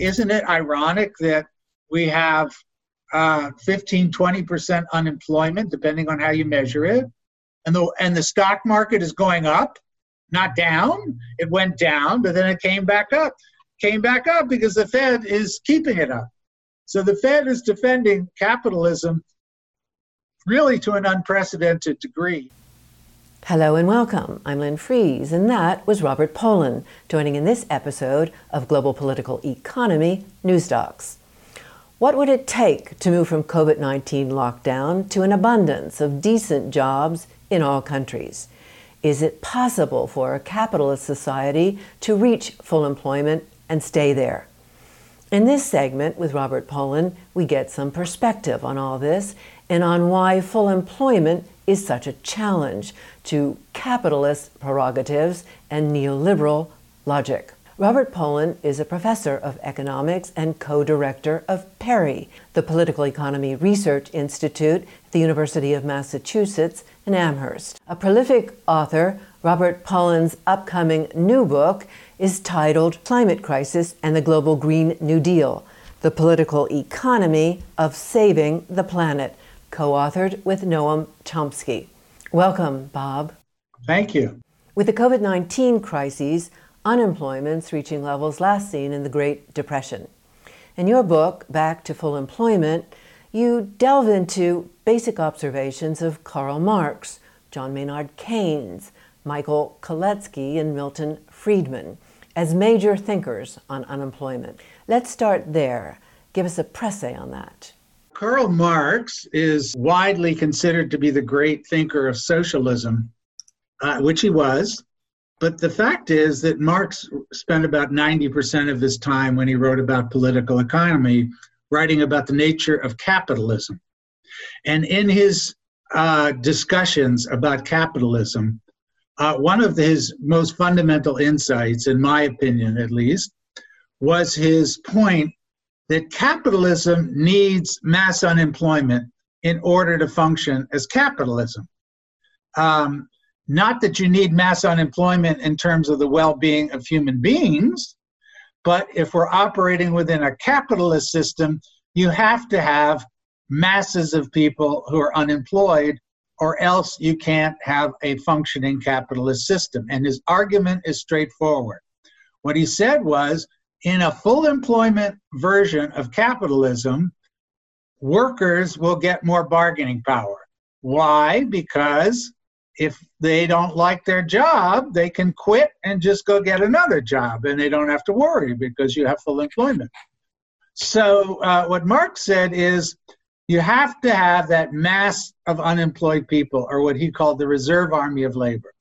isn't it ironic that we have uh, 15, 20% unemployment, depending on how you measure it, and the, and the stock market is going up, not down. It went down, but then it came back up. Came back up because the Fed is keeping it up. So the Fed is defending capitalism really to an unprecedented degree. Hello and welcome. I'm Lynn Fries, and that was Robert Pollin joining in this episode of Global Political Economy News Docs. What would it take to move from COVID 19 lockdown to an abundance of decent jobs in all countries? Is it possible for a capitalist society to reach full employment and stay there? In this segment with Robert Pollin, we get some perspective on all this and on why full employment is such a challenge to capitalist prerogatives and neoliberal logic. Robert Pollin is a professor of economics and co director of PERI, the Political Economy Research Institute at the University of Massachusetts in Amherst. A prolific author, Robert Pollin's upcoming new book is titled Climate Crisis and the Global Green New Deal The Political Economy of Saving the Planet co authored with Noam Chomsky. Welcome, Bob. Thank you. With the COVID 19 crises, unemployment's reaching levels last seen in the Great Depression. In your book, Back to Full Employment, you delve into basic observations of Karl Marx, John Maynard Keynes, Michael Kalecki, and Milton Friedman as major thinkers on unemployment. Let's start there. Give us a presse on that. Karl Marx is widely considered to be the great thinker of socialism, uh, which he was. But the fact is that Marx spent about 90% of his time when he wrote about political economy writing about the nature of capitalism. And in his uh, discussions about capitalism, uh, one of his most fundamental insights, in my opinion at least, was his point that capitalism needs mass unemployment in order to function as capitalism. Um, not that you need mass unemployment in terms of the well being of human beings, but if we're operating within a capitalist system, you have to have masses of people who are unemployed, or else you can't have a functioning capitalist system. And his argument is straightforward. What he said was in a full employment version of capitalism, workers will get more bargaining power. Why? Because if they don't like their job, they can quit and just go get another job and they don't have to worry because you have full employment. So, uh, what Marx said is you have to have that mass of unemployed people, or what he called the reserve army of labor,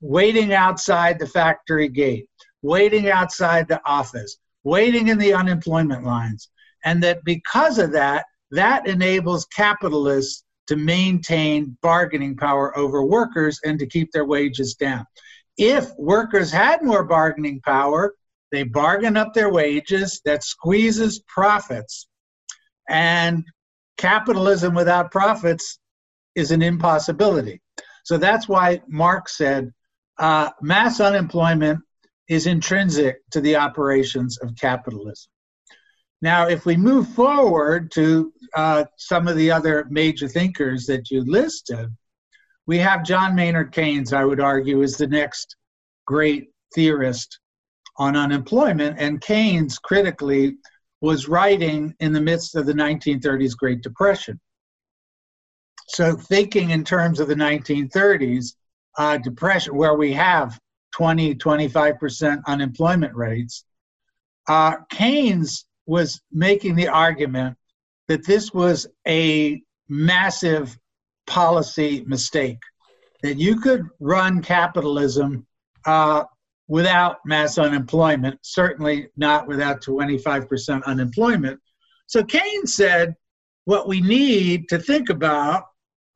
waiting outside the factory gate waiting outside the office, waiting in the unemployment lines. And that because of that, that enables capitalists to maintain bargaining power over workers and to keep their wages down. If workers had more bargaining power, they bargain up their wages, that squeezes profits. And capitalism without profits is an impossibility. So that's why Marx said uh, mass unemployment is intrinsic to the operations of capitalism. Now, if we move forward to uh, some of the other major thinkers that you listed, we have John Maynard Keynes, I would argue, is the next great theorist on unemployment. And Keynes, critically, was writing in the midst of the 1930s Great Depression. So, thinking in terms of the 1930s, uh, depression, where we have 20, 25% unemployment rates. Uh, Keynes was making the argument that this was a massive policy mistake, that you could run capitalism uh, without mass unemployment, certainly not without 25% unemployment. So Keynes said, what we need to think about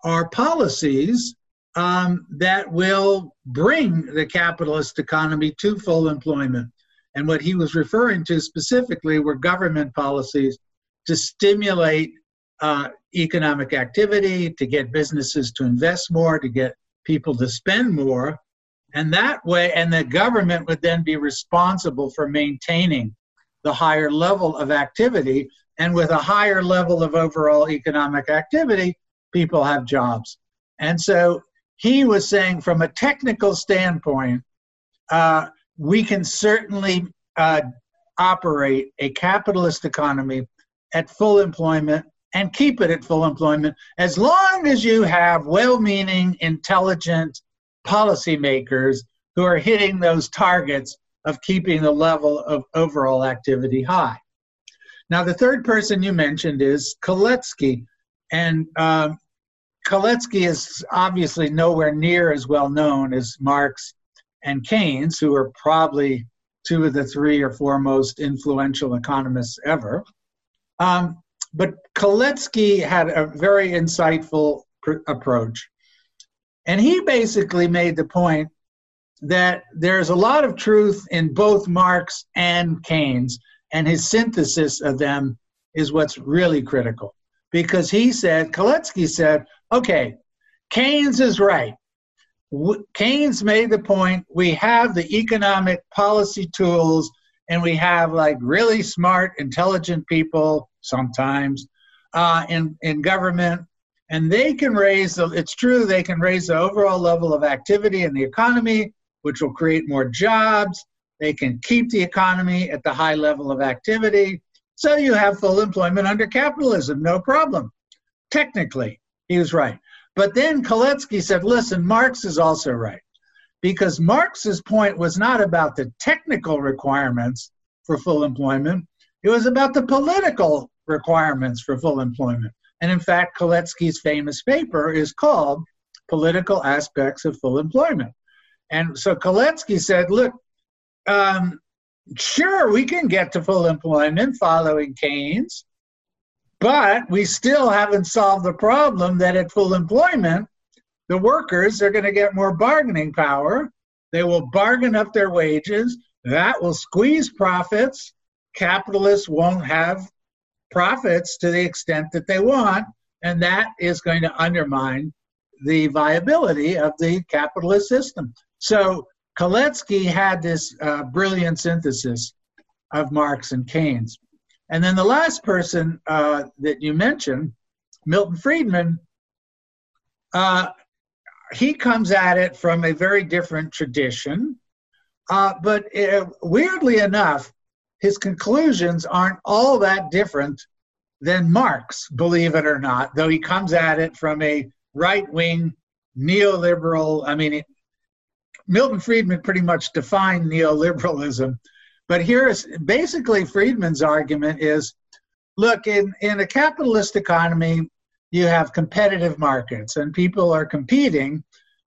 are policies um, that will bring the capitalist economy to full employment. And what he was referring to specifically were government policies to stimulate uh, economic activity, to get businesses to invest more, to get people to spend more. And that way, and the government would then be responsible for maintaining the higher level of activity. And with a higher level of overall economic activity, people have jobs. And so he was saying, from a technical standpoint, uh, we can certainly uh, operate a capitalist economy at full employment and keep it at full employment as long as you have well meaning, intelligent policymakers who are hitting those targets of keeping the level of overall activity high. Now, the third person you mentioned is Kalecki. And um, Kalecki is obviously nowhere near as well known as Marx and Keynes, who are probably two of the three or four most influential economists ever. Um, but Kalecki had a very insightful pr- approach. And he basically made the point that there's a lot of truth in both Marx and Keynes, and his synthesis of them is what's really critical. Because he said, Kalecki said, okay, Keynes is right. Keynes made the point we have the economic policy tools and we have like really smart, intelligent people sometimes uh, in, in government, and they can raise the, it's true, they can raise the overall level of activity in the economy, which will create more jobs. They can keep the economy at the high level of activity. So you have full employment under capitalism, no problem. Technically, he was right. But then Kalecki said, listen, Marx is also right. Because Marx's point was not about the technical requirements for full employment, it was about the political requirements for full employment. And in fact, Kalecki's famous paper is called Political Aspects of Full Employment. And so Kalecki said, look, um, sure, we can get to full employment following Keynes, but we still haven't solved the problem that at full employment, the workers are going to get more bargaining power. They will bargain up their wages. That will squeeze profits. Capitalists won't have profits to the extent that they want, and that is going to undermine the viability of the capitalist system. So Kalecki had this uh, brilliant synthesis of Marx and Keynes. And then the last person uh, that you mentioned, Milton Friedman, uh, he comes at it from a very different tradition. Uh, but uh, weirdly enough, his conclusions aren't all that different than Marx, believe it or not, though he comes at it from a right wing neoliberal. I mean, Milton Friedman pretty much defined neoliberalism. But here's basically Friedman's argument is look, in, in a capitalist economy, you have competitive markets and people are competing.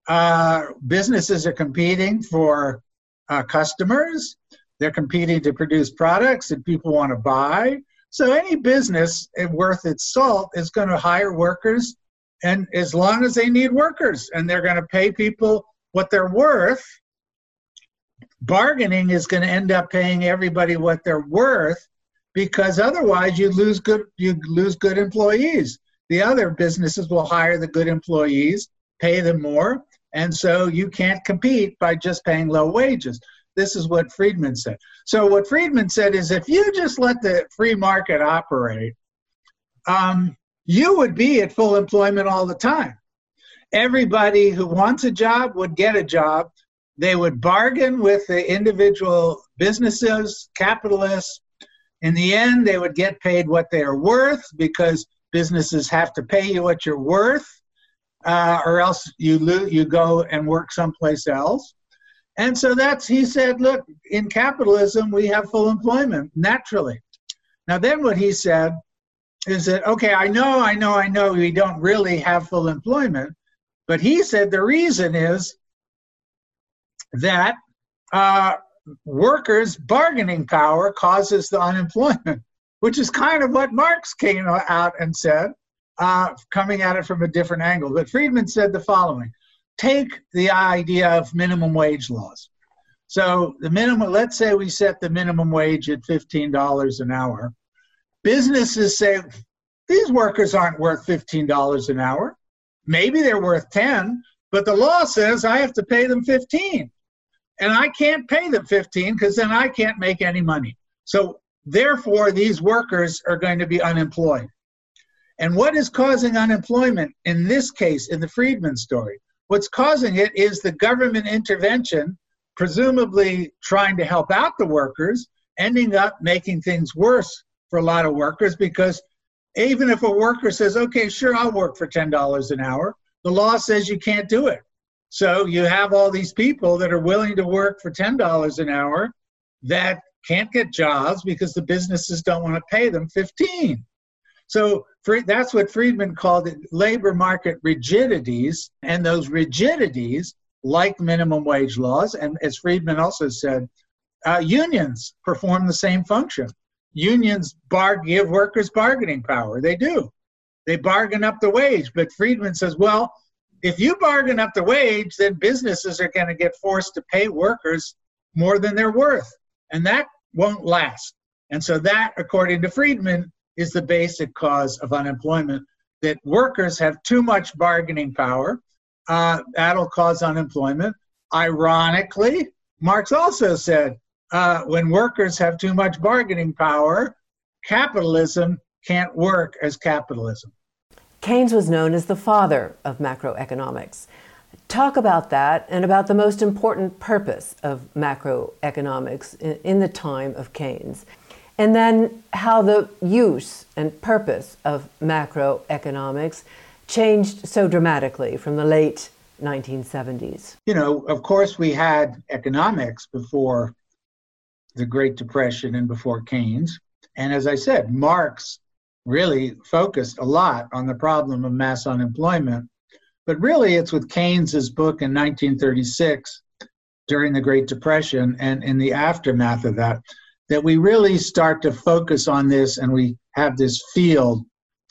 Uh, businesses are competing for uh, customers, they're competing to produce products that people want to buy. So any business worth its salt is going to hire workers, and as long as they need workers, and they're going to pay people what they're worth. Bargaining is going to end up paying everybody what they're worth because otherwise you lose good you lose good employees. The other businesses will hire the good employees, pay them more, and so you can't compete by just paying low wages. This is what Friedman said. So what Friedman said is if you just let the free market operate, um, you would be at full employment all the time everybody who wants a job would get a job. They would bargain with the individual businesses, capitalists. In the end, they would get paid what they are worth because businesses have to pay you what you're worth, uh, or else you lo- you go and work someplace else. And so that's he said, look, in capitalism we have full employment naturally. Now then, what he said is that okay, I know, I know, I know, we don't really have full employment, but he said the reason is that uh, workers' bargaining power causes the unemployment, which is kind of what Marx came out and said, uh, coming at it from a different angle. But Friedman said the following take the idea of minimum wage laws. So the minimum, let's say we set the minimum wage at $15 an hour. Businesses say these workers aren't worth $15 an hour. Maybe they're worth 10, but the law says I have to pay them 15. And I can't pay them 15 because then I can't make any money. So Therefore, these workers are going to be unemployed. And what is causing unemployment in this case, in the Friedman story? What's causing it is the government intervention, presumably trying to help out the workers, ending up making things worse for a lot of workers because even if a worker says, okay, sure, I'll work for $10 an hour, the law says you can't do it. So you have all these people that are willing to work for $10 an hour that can't get jobs because the businesses don't want to pay them 15. So that's what Friedman called it labor market rigidities. And those rigidities, like minimum wage laws, and as Friedman also said, uh, unions perform the same function. Unions bar- give workers bargaining power. They do. They bargain up the wage. But Friedman says, well, if you bargain up the wage, then businesses are going to get forced to pay workers more than they're worth. And that won't last. And so, that, according to Friedman, is the basic cause of unemployment that workers have too much bargaining power. Uh, that'll cause unemployment. Ironically, Marx also said uh, when workers have too much bargaining power, capitalism can't work as capitalism. Keynes was known as the father of macroeconomics. Talk about that and about the most important purpose of macroeconomics in, in the time of Keynes and then how the use and purpose of macroeconomics changed so dramatically from the late 1970s. You know, of course, we had economics before the Great Depression and before Keynes. And as I said, Marx really focused a lot on the problem of mass unemployment. But really, it's with Keynes's book in 1936 during the Great Depression and in the aftermath of that that we really start to focus on this and we have this field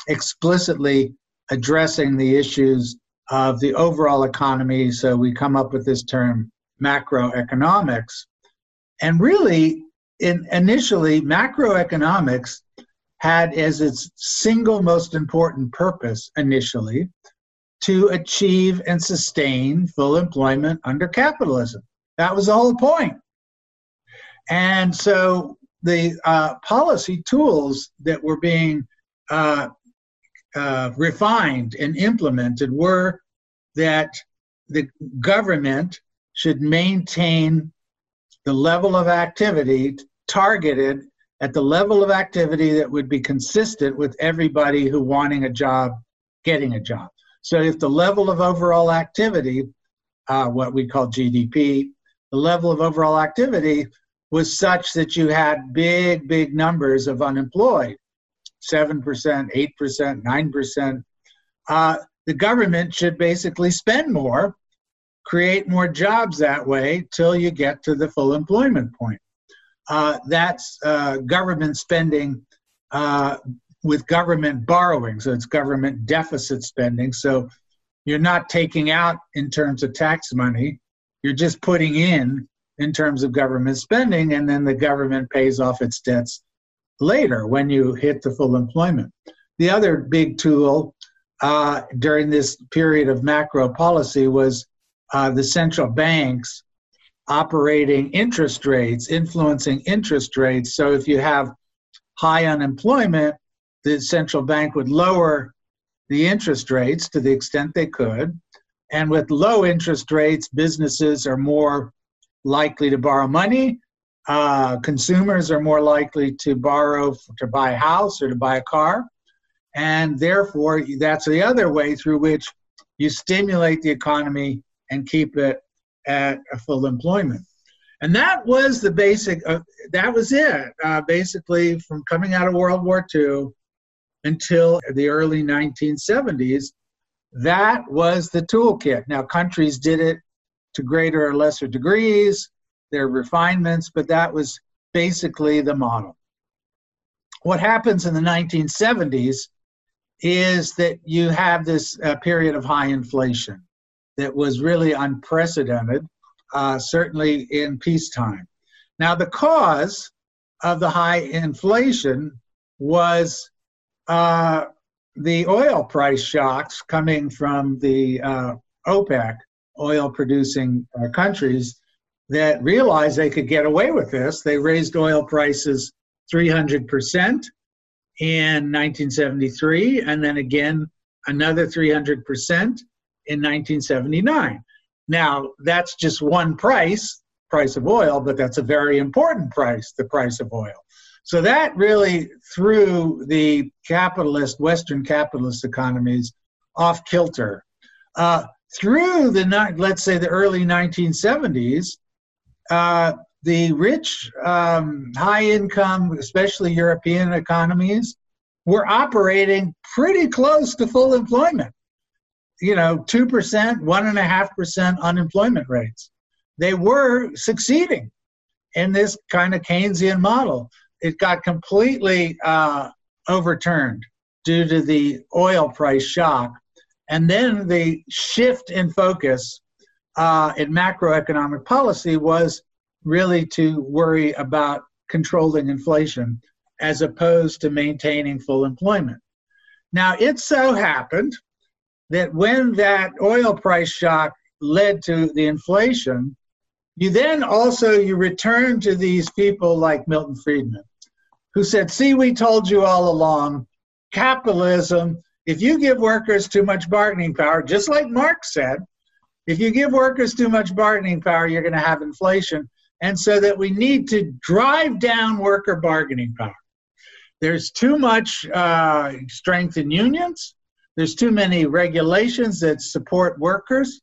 explicitly addressing the issues of the overall economy. So we come up with this term macroeconomics. And really, in, initially, macroeconomics had as its single most important purpose initially to achieve and sustain full employment under capitalism. That was the whole point. And so the uh, policy tools that were being uh, uh, refined and implemented were that the government should maintain the level of activity targeted at the level of activity that would be consistent with everybody who wanting a job getting a job. So if the level of overall activity, uh, what we call GDP, the level of overall activity was such that you had big, big numbers of unemployed 7%, 8%, 9%. Uh, the government should basically spend more, create more jobs that way till you get to the full employment point. Uh, that's uh, government spending uh, with government borrowing. So it's government deficit spending. So you're not taking out in terms of tax money, you're just putting in in terms of government spending, and then the government pays off its debts later when you hit the full employment. The other big tool uh, during this period of macro policy was uh, the central banks operating interest rates, influencing interest rates. So if you have high unemployment, the central bank would lower the interest rates to the extent they could. And with low interest rates, businesses are more likely to borrow money. Uh, consumers are more likely to borrow to buy a house or to buy a car. And therefore, that's the other way through which you stimulate the economy and keep it at a full employment. And that was the basic, uh, that was it, uh, basically, from coming out of World War II until the early 1970s. That was the toolkit. Now, countries did it to greater or lesser degrees, there are refinements, but that was basically the model. What happens in the 1970s is that you have this uh, period of high inflation that was really unprecedented, uh, certainly in peacetime. Now, the cause of the high inflation was uh, the oil price shocks coming from the uh, OPEC oil producing uh, countries that realized they could get away with this. They raised oil prices 300% in 1973, and then again another 300% in 1979. Now, that's just one price, price of oil, but that's a very important price, the price of oil. So that really threw the capitalist, Western capitalist economies off kilter. Uh, through the, let's say, the early 1970s, uh, the rich, um, high income, especially European economies, were operating pretty close to full employment. You know, 2%, 1.5% unemployment rates. They were succeeding in this kind of Keynesian model. It got completely uh, overturned due to the oil price shock. And then the shift in focus uh, in macroeconomic policy was really to worry about controlling inflation as opposed to maintaining full employment. Now, it so happened that when that oil price shock led to the inflation, you then also you return to these people like Milton Friedman, who said, "See, we told you all along, capitalism. If you give workers too much bargaining power, just like Marx said, if you give workers too much bargaining power, you're going to have inflation and so that we need to drive down worker bargaining power. There's too much uh, strength in unions. There's too many regulations that support workers,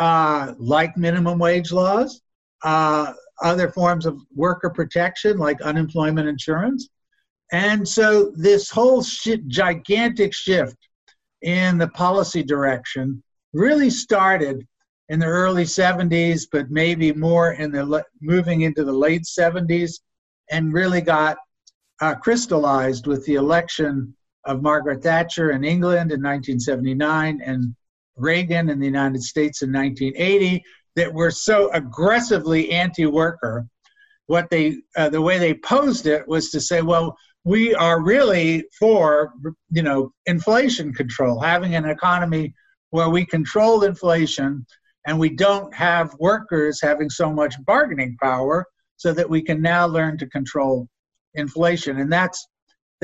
uh, like minimum wage laws, uh, other forms of worker protection, like unemployment insurance. And so this whole gigantic shift in the policy direction really started in the early 70s, but maybe more in the moving into the late 70s, and really got uh, crystallized with the election of Margaret Thatcher in England in 1979 and Reagan in the United States in 1980 that were so aggressively anti-worker. What they, uh, the way they posed it was to say, well, we are really for, you know, inflation control, having an economy where we control inflation and we don't have workers having so much bargaining power so that we can now learn to control inflation and that's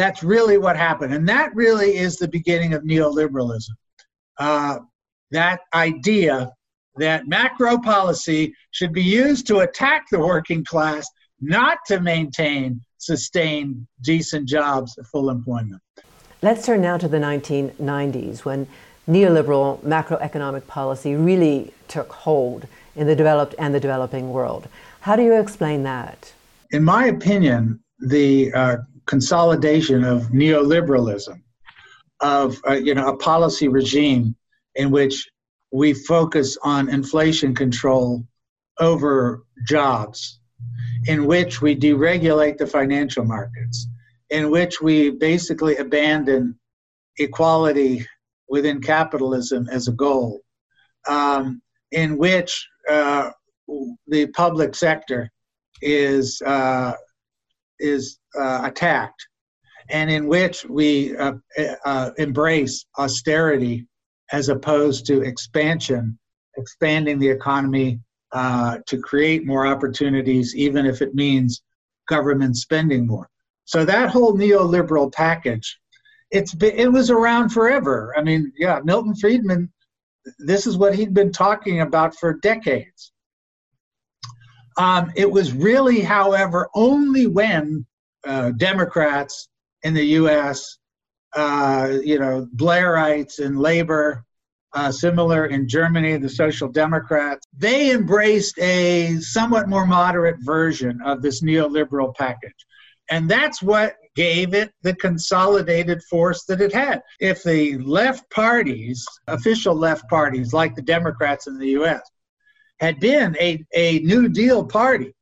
that's really what happened and that really is the beginning of neoliberalism uh, that idea that macro policy should be used to attack the working class not to maintain sustain decent jobs full employment let's turn now to the 1990s when neoliberal macroeconomic policy really took hold in the developed and the developing world. How do you explain that? In my opinion, the uh, consolidation of neoliberalism, of uh, you know a policy regime in which we focus on inflation control over jobs, in which we deregulate the financial markets, in which we basically abandon equality within capitalism as a goal, um, in which uh, the public sector is uh, is uh, attacked, and in which we uh, uh, embrace austerity as opposed to expansion, expanding the economy uh, to create more opportunities, even if it means government spending more. So that whole neoliberal package it's been, it was around forever. I mean, yeah, Milton Friedman, this is what he'd been talking about for decades. Um, it was really, however, only when uh, Democrats in the U.S., uh, you know, Blairites and Labor, uh, similar in Germany, the Social Democrats, they embraced a somewhat more moderate version of this neoliberal package. And that's what gave it the consolidated force that it had. If the left parties, official left parties like the Democrats in the US, had been a, a New Deal party,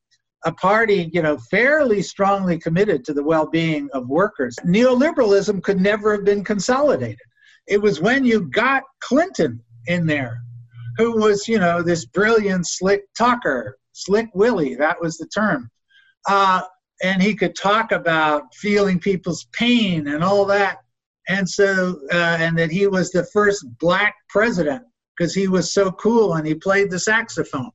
a party, you know, fairly strongly committed to the well-being of workers, neoliberalism could never have been consolidated. It was when you got Clinton in there, who was, you know, this brilliant, slick talker, slick Willie, that was the term. Uh, and he could talk about feeling people's pain and all that. And so, uh, and that he was the first black president because he was so cool and he played the saxophone.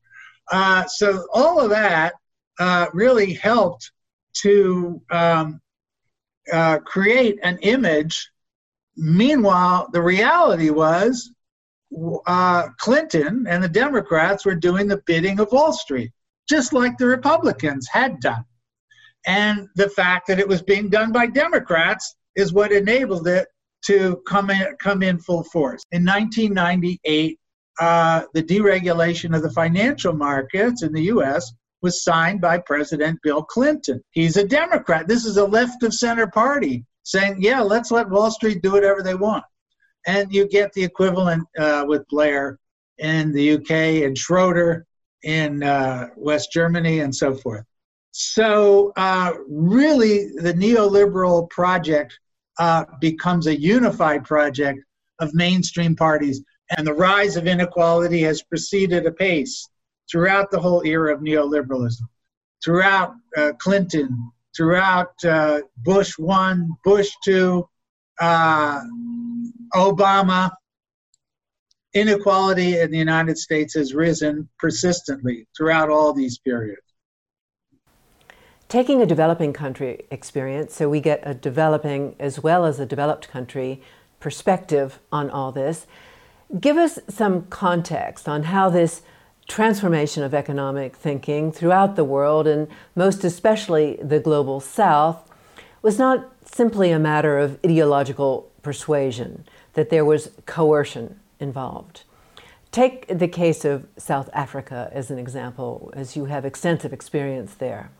Uh, so all of that uh, really helped to um, uh, create an image. Meanwhile, the reality was uh, Clinton and the Democrats were doing the bidding of Wall Street, just like the Republicans had done. And the fact that it was being done by Democrats is what enabled it to come in, come in full force. In 1998, uh, the deregulation of the financial markets in the U.S. was signed by President Bill Clinton. He's a Democrat. This is a left of center party saying, yeah, let's let Wall Street do whatever they want. And you get the equivalent uh, with Blair in the UK and Schroeder in uh, West Germany and so forth. So, uh, really, the neoliberal project uh, becomes a unified project of mainstream parties, and the rise of inequality has proceeded apace throughout the whole era of neoliberalism, throughout uh, Clinton, throughout uh, Bush 1, Bush 2, uh, Obama. Inequality in the United States has risen persistently throughout all these periods taking a developing country experience, so we get a developing as well as a developed country perspective on all this, give us some context on how this transformation of economic thinking throughout the world, and most especially the global south, was not simply a matter of ideological persuasion, that there was coercion involved. Take the case of South Africa as an example, as you have extensive experience there.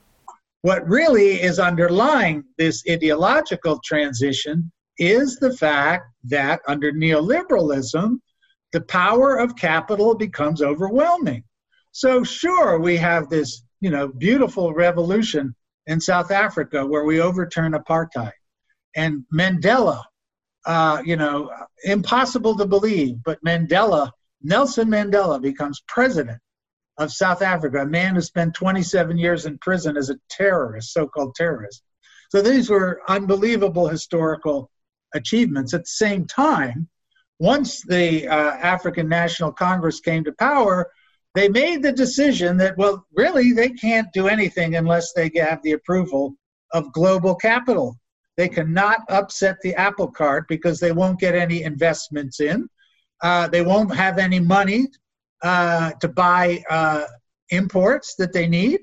What really is underlying this ideological transition is the fact that under neoliberalism, the power of capital becomes overwhelming. So, sure, we have this, you know, beautiful revolution in South Africa where we overturn apartheid. And Mandela, uh, you know, impossible to believe, but Mandela, Nelson Mandela becomes president of South Africa, a man who spent 27 years in prison as a terrorist, so called terrorist. So these were unbelievable historical achievements. At the same time, once the uh, African National Congress came to power, they made the decision that, well, really, they can't do anything unless they have the approval of global capital. They cannot upset the apple cart because they won't get any investments in. Uh, they won't have any money uh, to buy uh, imports that they need,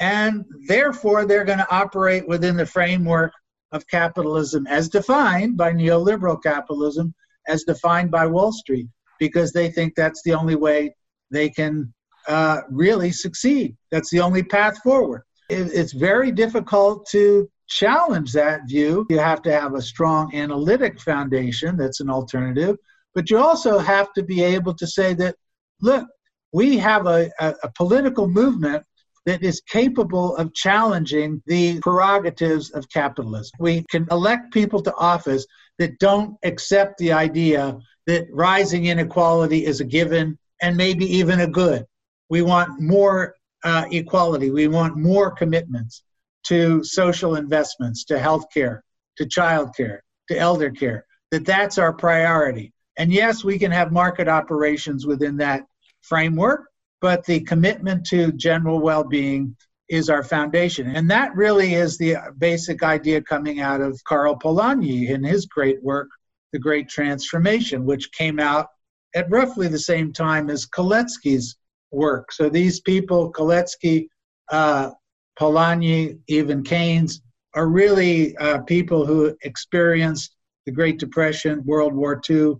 and therefore they're going to operate within the framework of capitalism as defined by neoliberal capitalism, as defined by Wall Street, because they think that's the only way they can uh, really succeed. That's the only path forward. It, it's very difficult to challenge that view. You have to have a strong analytic foundation that's an alternative, but you also have to be able to say that look, we have a, a, a political movement that is capable of challenging the prerogatives of capitalism. We can elect people to office that don't accept the idea that rising inequality is a given and maybe even a good. We want more uh, equality. We want more commitments to social investments, to health care, to child care, to elder care, that that's our priority. And yes, we can have market operations within that framework, but the commitment to general well being is our foundation. And that really is the basic idea coming out of Karl Polanyi in his great work, The Great Transformation, which came out at roughly the same time as Kalecki's work. So these people, Kalecki, uh, Polanyi, even Keynes, are really uh, people who experienced the Great Depression, World War II,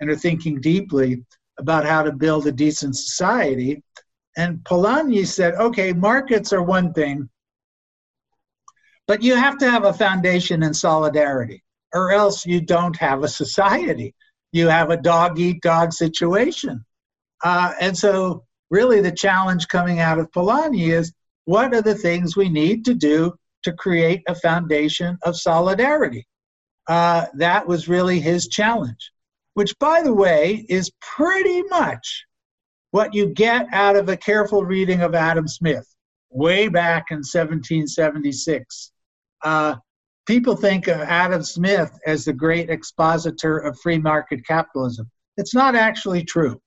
and are thinking deeply about how to build a decent society. And Polanyi said, okay, markets are one thing, but you have to have a foundation in solidarity, or else you don't have a society. You have a dog eat dog situation. Uh, and so, really, the challenge coming out of Polanyi is what are the things we need to do to create a foundation of solidarity? Uh, that was really his challenge which, by the way, is pretty much what you get out of a careful reading of Adam Smith way back in 1776. Uh, people think of Adam Smith as the great expositor of free market capitalism. It's not actually true.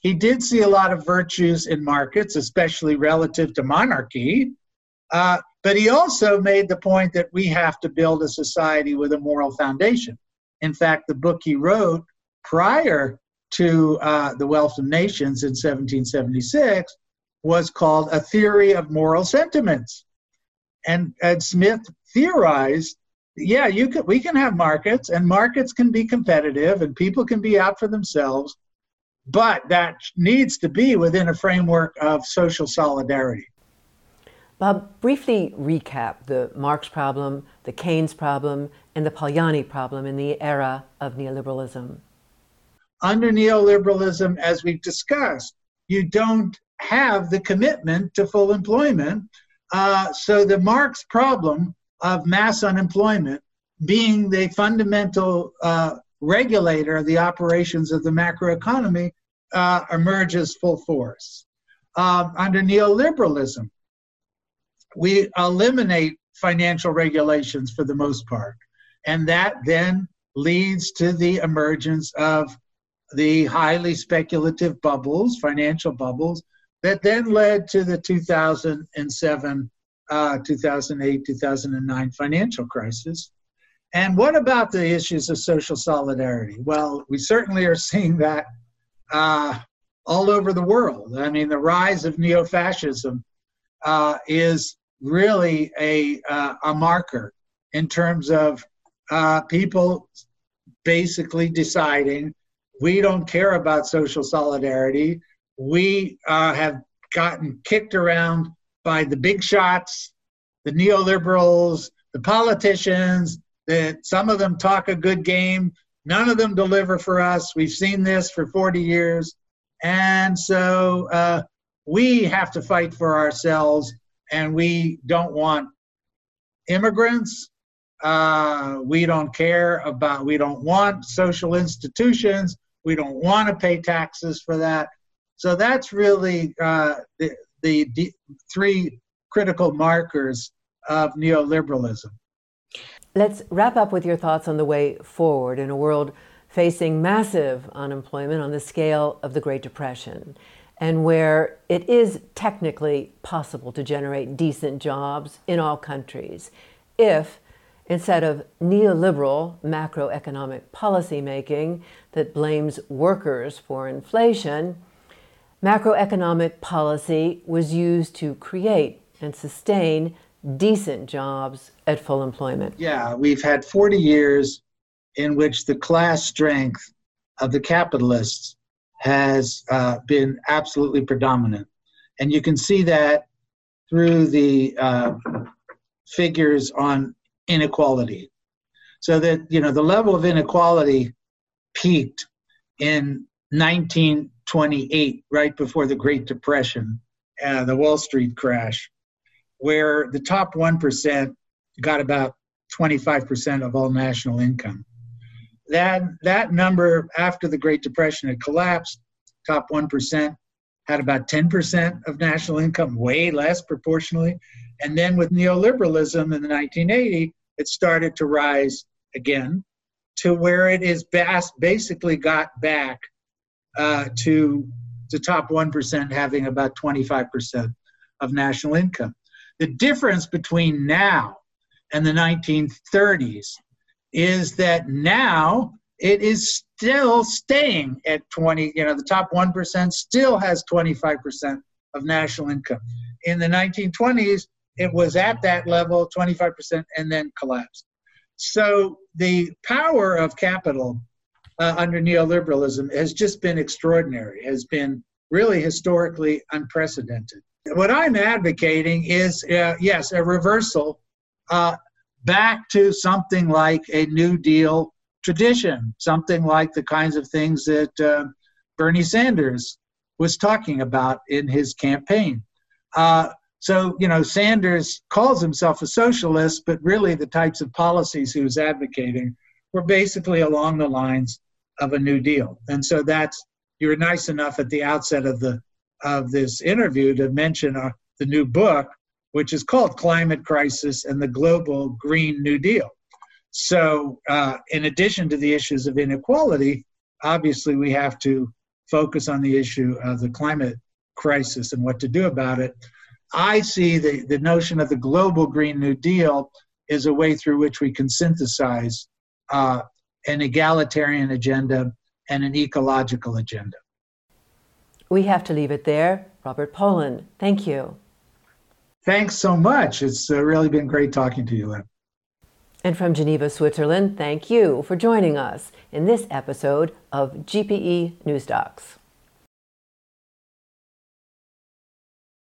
He did see a lot of virtues in markets, especially relative to monarchy, uh, But he also made the point that we have to build a society with a moral foundation. In fact, the book he wrote prior to uh, The Wealth of Nations in 1776 was called A Theory of Moral Sentiments. And, and Smith theorized yeah, you can, we can have markets, and markets can be competitive, and people can be out for themselves, but that needs to be within a framework of social solidarity. Bob, briefly recap the Marx problem, the Keynes problem, and the Polanyi problem in the era of neoliberalism. Under neoliberalism, as we've discussed, you don't have the commitment to full employment. Uh, so the Marx problem of mass unemployment being the fundamental uh, regulator of the operations of the macroeconomy uh, emerges full force. Um, under neoliberalism, we eliminate financial regulations for the most part, and that then leads to the emergence of the highly speculative bubbles, financial bubbles, that then led to the 2007 uh, 2008 2009 financial crisis. And what about the issues of social solidarity? Well, we certainly are seeing that uh, all over the world. I mean, the rise of neo fascism uh, is really a, uh, a marker in terms of uh, people basically deciding we don't care about social solidarity. We uh, have gotten kicked around by the big shots, the neoliberals, the politicians, that some of them talk a good game, none of them deliver for us. We've seen this for 40 years. And so uh, we have to fight for ourselves, and we don't want immigrants. Uh, we don't care about, we don't want social institutions. We don't want to pay taxes for that. So that's really uh, the, the three critical markers of neoliberalism. Let's wrap up with your thoughts on the way forward in a world facing massive unemployment on the scale of the Great Depression and where it is technically possible to generate decent jobs in all countries if instead of neoliberal macroeconomic policymaking that blames workers for inflation, macroeconomic policy was used to create and sustain decent jobs at full employment. Yeah, we've had 40 years in which the class strength of the capitalists has uh, been absolutely predominant. And you can see that through the uh, figures on inequality. So that, you know, the level of inequality peaked in 1928, right before the Great Depression, uh, the Wall Street crash, where the top 1% got about 25% of all national income. That, that number, after the Great Depression had collapsed, top 1% had about 10% of national income, way less proportionally. And then with neoliberalism in the 1980, it started to rise again to where it is basically got back uh, to the top 1% having about 25% of national income. The difference between now and the 1930s is that now it is still staying at 20, you know, the top 1% still has 25% of national income. In the 1920s, it was at that level, 25%, and then collapsed. So the power of capital uh, under neoliberalism has just been extraordinary, has been really historically unprecedented. What I'm advocating is, uh, yes, a reversal uh, back to something like a New Deal tradition, something like the kinds of things that uh, Bernie Sanders was talking about in his campaign. Uh, so, you know, Sanders calls himself a socialist, but really the types of policies he was advocating were basically along the lines of a New Deal. And so that's you were nice enough at the outset of the of this interview to mention uh, the new book, which is called Climate Crisis and the Global Green New Deal. So, uh, in addition to the issues of inequality, obviously we have to focus on the issue of the climate crisis and what to do about it. I see the, the notion of the global Green New Deal is a way through which we can synthesize uh, an egalitarian agenda and an ecological agenda. We have to leave it there. Robert Pollin, thank you. Thanks so much. It's uh, really been great talking to you, Lynn. And from Geneva, Switzerland, thank you for joining us in this episode of GPE News Docs.